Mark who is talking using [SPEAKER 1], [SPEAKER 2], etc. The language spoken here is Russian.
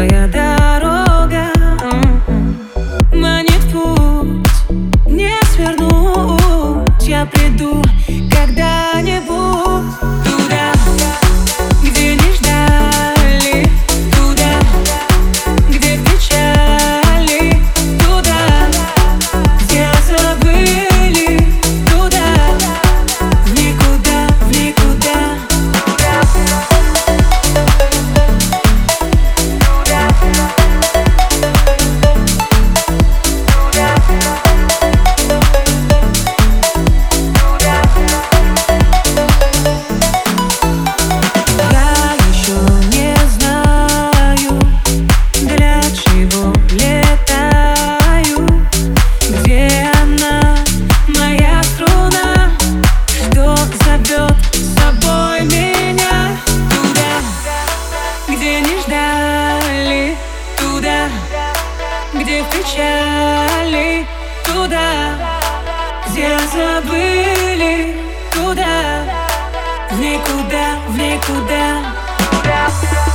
[SPEAKER 1] Yeah. Печали Туда, где забыли Туда, в никуда, в никуда.
[SPEAKER 2] Tуда,